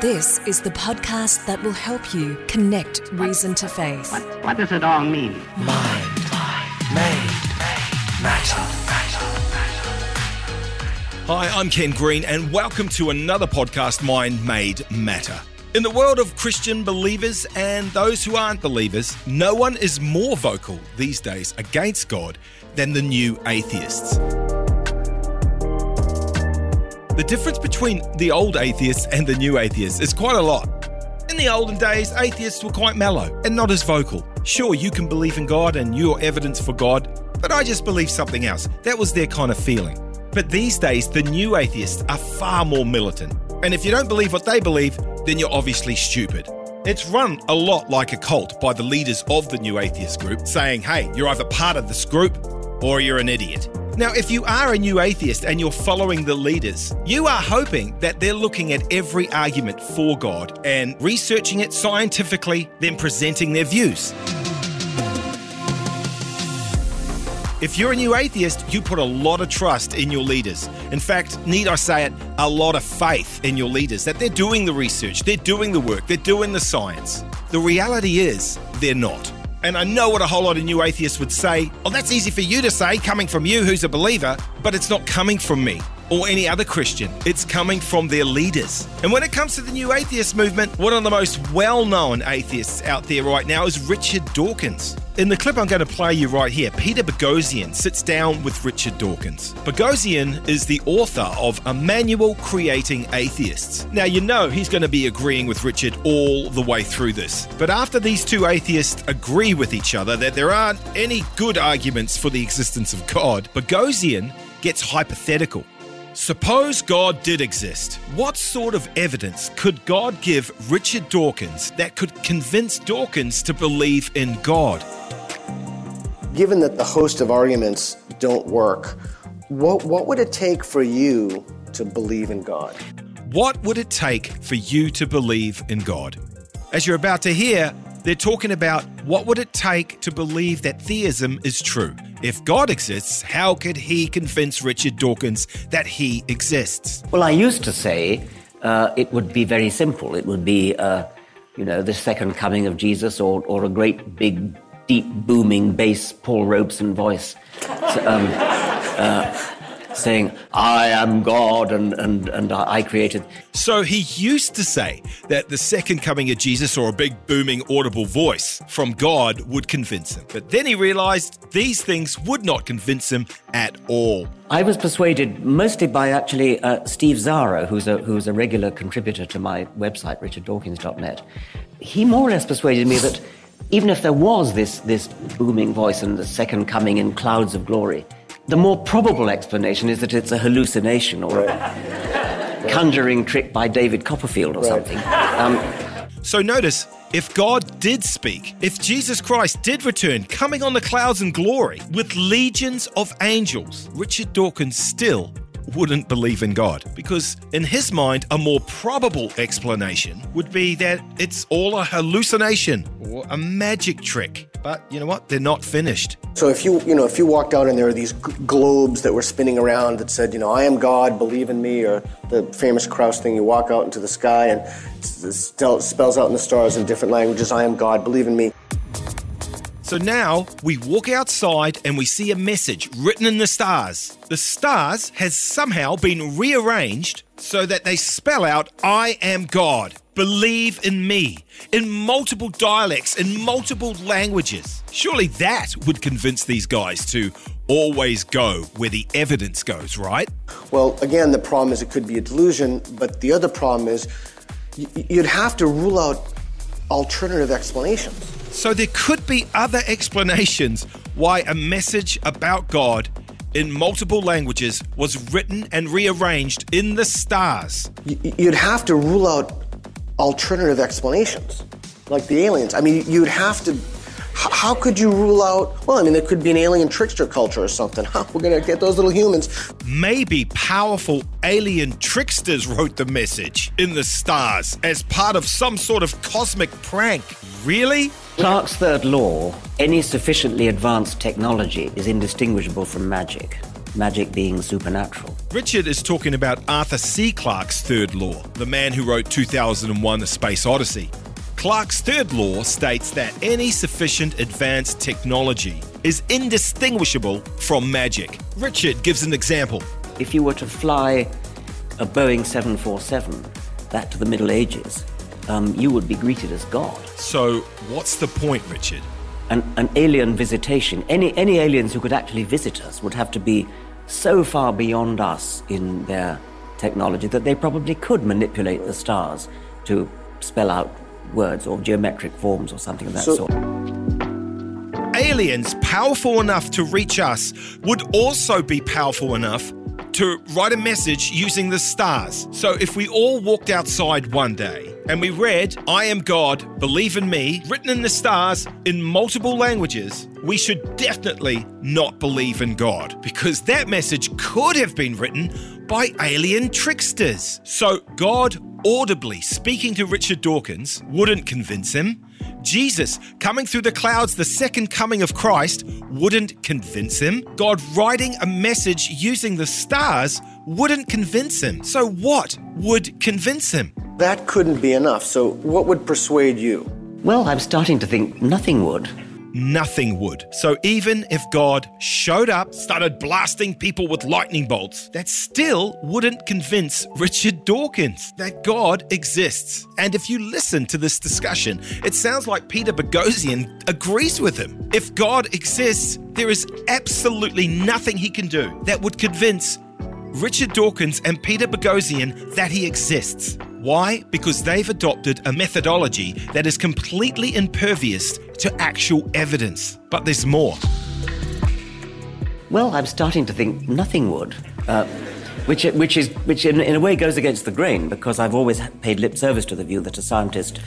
This is the podcast that will help you connect reason to faith. What, what does it all mean? Mind. Made. Matter. Hi, I'm Ken Green, and welcome to another podcast, Mind Made Matter. In the world of Christian believers and those who aren't believers, no one is more vocal these days against God than the new atheists. The difference between the old atheists and the new atheists is quite a lot. In the olden days, atheists were quite mellow and not as vocal. Sure, you can believe in God and your evidence for God, but I just believe something else. That was their kind of feeling. But these days, the new atheists are far more militant. And if you don't believe what they believe, then you're obviously stupid. It's run a lot like a cult by the leaders of the new atheist group, saying, hey, you're either part of this group or you're an idiot. Now, if you are a new atheist and you're following the leaders, you are hoping that they're looking at every argument for God and researching it scientifically, then presenting their views. If you're a new atheist, you put a lot of trust in your leaders. In fact, need I say it, a lot of faith in your leaders that they're doing the research, they're doing the work, they're doing the science. The reality is, they're not. And I know what a whole lot of new atheists would say. Oh, that's easy for you to say, coming from you who's a believer, but it's not coming from me or any other Christian. It's coming from their leaders. And when it comes to the new atheist movement, one of the most well known atheists out there right now is Richard Dawkins. In the clip I'm going to play you right here, Peter Boghossian sits down with Richard Dawkins. Boghossian is the author of A Manual Creating Atheists. Now, you know he's going to be agreeing with Richard all the way through this. But after these two atheists agree with each other that there aren't any good arguments for the existence of God, Boghossian gets hypothetical. Suppose God did exist. What sort of evidence could God give Richard Dawkins that could convince Dawkins to believe in God? Given that the host of arguments don't work, what, what would it take for you to believe in God? What would it take for you to believe in God? As you're about to hear, they're talking about what would it take to believe that theism is true. If God exists, how could he convince Richard Dawkins that he exists? Well, I used to say uh, it would be very simple. It would be, uh, you know, the second coming of Jesus or, or a great big, deep, booming bass Paul Robeson voice. So, um, uh, saying, I am God and, and, and I created. So he used to say that the second coming of Jesus or a big booming audible voice from God would convince him. But then he realized these things would not convince him at all. I was persuaded mostly by actually uh, Steve Zara, who's a, who's a regular contributor to my website, richarddawkins.net. He more or less persuaded me that even if there was this, this booming voice and the second coming in clouds of glory, the more probable explanation is that it's a hallucination or right. a conjuring trick by David Copperfield or right. something. Um, so notice, if God did speak, if Jesus Christ did return, coming on the clouds in glory with legions of angels, Richard Dawkins still wouldn't believe in God because, in his mind, a more probable explanation would be that it's all a hallucination or a magic trick. But you know what? They're not finished. So if you you know if you walked out and there were these globes that were spinning around that said you know I am God, believe in me, or the famous Krauss thing, you walk out into the sky and it spells out in the stars in different languages, I am God, believe in me. So now we walk outside and we see a message written in the stars. The stars has somehow been rearranged so that they spell out I am God. Believe in me in multiple dialects, in multiple languages. Surely that would convince these guys to always go where the evidence goes, right? Well, again, the problem is it could be a delusion, but the other problem is you'd have to rule out alternative explanations. So there could be other explanations why a message about God in multiple languages was written and rearranged in the stars. You'd have to rule out alternative explanations, like the aliens. I mean, you'd have to. How could you rule out? Well, I mean, there could be an alien trickster culture or something. Huh, We're going to get those little humans. Maybe powerful alien tricksters wrote the message in the stars as part of some sort of cosmic prank. Really? Clarke's third law any sufficiently advanced technology is indistinguishable from magic, magic being supernatural. Richard is talking about Arthur C. Clarke's third law, the man who wrote 2001 A Space Odyssey. Clarke's third law states that any sufficient advanced technology is indistinguishable from magic. Richard gives an example. If you were to fly a Boeing 747 back to the Middle Ages, um, you would be greeted as God. So, what's the point, Richard? An, an alien visitation, any, any aliens who could actually visit us would have to be so far beyond us in their technology that they probably could manipulate the stars to spell out words or geometric forms or something of that So- sort. aliens powerful enough to reach us would also be powerful enough to write a message using the stars. So if we all walked outside one day and we read, I am God, believe in me, written in the stars in multiple languages, we should definitely not believe in God because that message could have been written by alien tricksters. So God audibly speaking to Richard Dawkins wouldn't convince him. Jesus coming through the clouds, the second coming of Christ, wouldn't convince him. God writing a message using the stars wouldn't convince him. So, what would convince him? That couldn't be enough. So, what would persuade you? Well, I'm starting to think nothing would. Nothing would. So, even if God showed up, started blasting people with lightning bolts, that still wouldn't convince Richard Dawkins that God exists. And if you listen to this discussion, it sounds like Peter Boghossian agrees with him. If God exists, there is absolutely nothing he can do that would convince Richard Dawkins and Peter Boghossian that he exists. Why? Because they've adopted a methodology that is completely impervious to actual evidence. But there's more. Well, I'm starting to think nothing would. Uh, which, which, is, which in, in a way goes against the grain because I've always paid lip service to the view that a scientist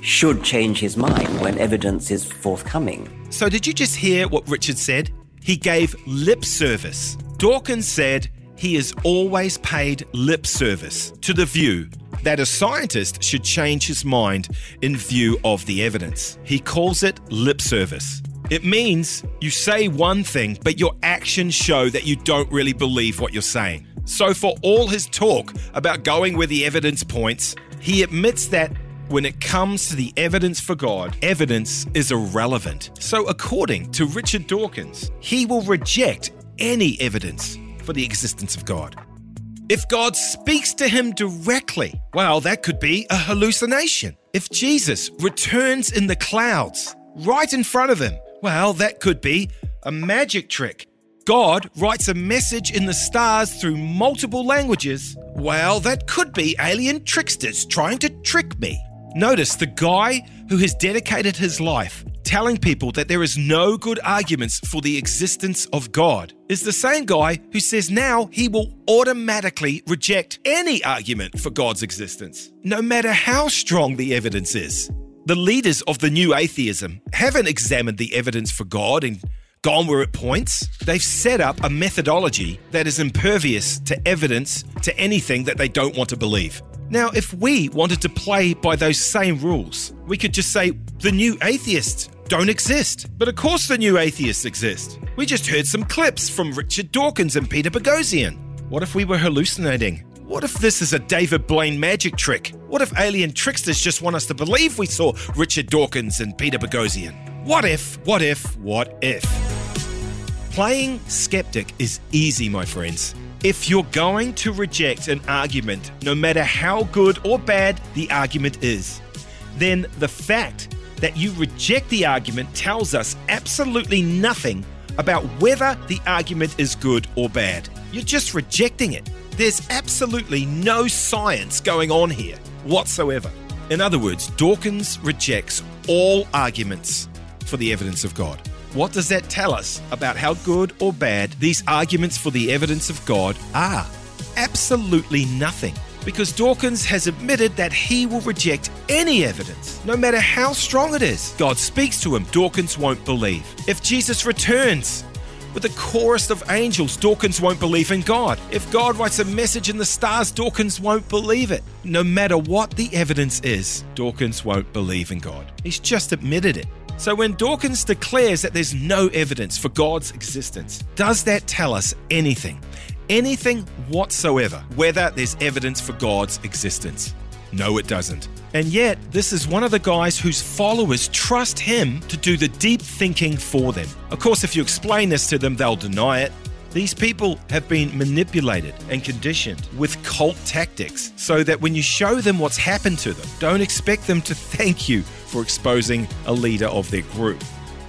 should change his mind when evidence is forthcoming. So, did you just hear what Richard said? He gave lip service. Dawkins said he has always paid lip service to the view that a scientist should change his mind in view of the evidence. He calls it lip service. It means you say one thing, but your actions show that you don't really believe what you're saying. So, for all his talk about going where the evidence points, he admits that when it comes to the evidence for God, evidence is irrelevant. So, according to Richard Dawkins, he will reject any evidence for the existence of God. If God speaks to him directly, well, that could be a hallucination. If Jesus returns in the clouds right in front of him, well, that could be a magic trick. God writes a message in the stars through multiple languages. Well, that could be alien tricksters trying to trick me. Notice the guy who has dedicated his life telling people that there is no good arguments for the existence of God is the same guy who says now he will automatically reject any argument for God's existence, no matter how strong the evidence is. The leaders of the new atheism haven't examined the evidence for God and gone where it points. They've set up a methodology that is impervious to evidence, to anything that they don't want to believe. Now, if we wanted to play by those same rules, we could just say the new atheists don't exist. But of course, the new atheists exist. We just heard some clips from Richard Dawkins and Peter Boghossian. What if we were hallucinating? What if this is a David Blaine magic trick? What if alien tricksters just want us to believe we saw Richard Dawkins and Peter Boghossian? What if, what if, what if? Playing skeptic is easy, my friends. If you're going to reject an argument, no matter how good or bad the argument is, then the fact that you reject the argument tells us absolutely nothing about whether the argument is good or bad. You're just rejecting it. There's absolutely no science going on here whatsoever. In other words, Dawkins rejects all arguments for the evidence of God. What does that tell us about how good or bad these arguments for the evidence of God are? Absolutely nothing. Because Dawkins has admitted that he will reject any evidence, no matter how strong it is. God speaks to him, Dawkins won't believe. If Jesus returns, with the chorus of angels, Dawkins won't believe in God. If God writes a message in the stars, Dawkins won't believe it. No matter what the evidence is, Dawkins won't believe in God. He's just admitted it. So when Dawkins declares that there's no evidence for God's existence, does that tell us anything? Anything whatsoever whether there's evidence for God's existence. No, it doesn't. And yet, this is one of the guys whose followers trust him to do the deep thinking for them. Of course, if you explain this to them, they'll deny it. These people have been manipulated and conditioned with cult tactics so that when you show them what's happened to them, don't expect them to thank you for exposing a leader of their group.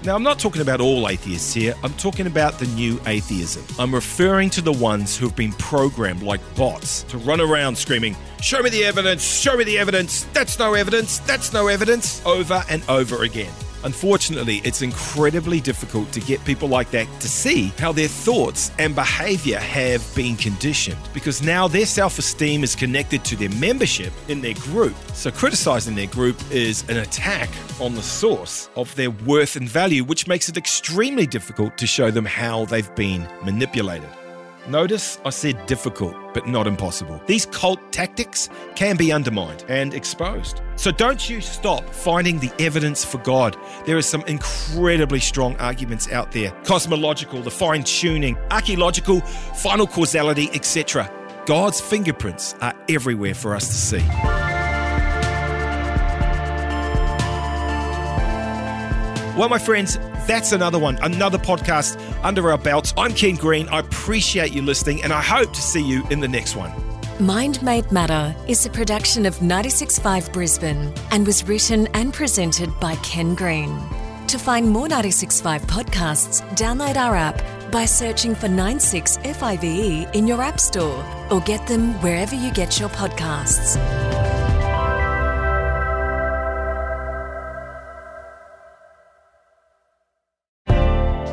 Now, I'm not talking about all atheists here, I'm talking about the new atheism. I'm referring to the ones who have been programmed like bots to run around screaming, Show me the evidence, show me the evidence, that's no evidence, that's no evidence, over and over again. Unfortunately, it's incredibly difficult to get people like that to see how their thoughts and behavior have been conditioned because now their self esteem is connected to their membership in their group. So, criticizing their group is an attack on the source of their worth and value, which makes it extremely difficult to show them how they've been manipulated. Notice I said difficult, but not impossible. These cult tactics can be undermined and exposed. So don't you stop finding the evidence for God. There are some incredibly strong arguments out there cosmological, the fine tuning, archaeological, final causality, etc. God's fingerprints are everywhere for us to see. Well, my friends, that's another one, another podcast under our belts. I'm Ken Green. I appreciate you listening, and I hope to see you in the next one. Mind Made Matter is a production of 965 Brisbane and was written and presented by Ken Green. To find more 965 podcasts, download our app by searching for 96FIVE in your app store or get them wherever you get your podcasts.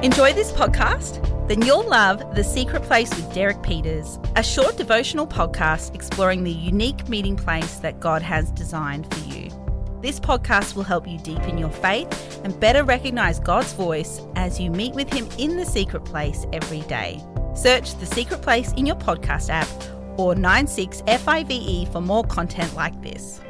Enjoy this podcast? Then you'll love The Secret Place with Derek Peters, a short devotional podcast exploring the unique meeting place that God has designed for you. This podcast will help you deepen your faith and better recognize God's voice as you meet with Him in the secret place every day. Search The Secret Place in your podcast app or 96FIVE for more content like this.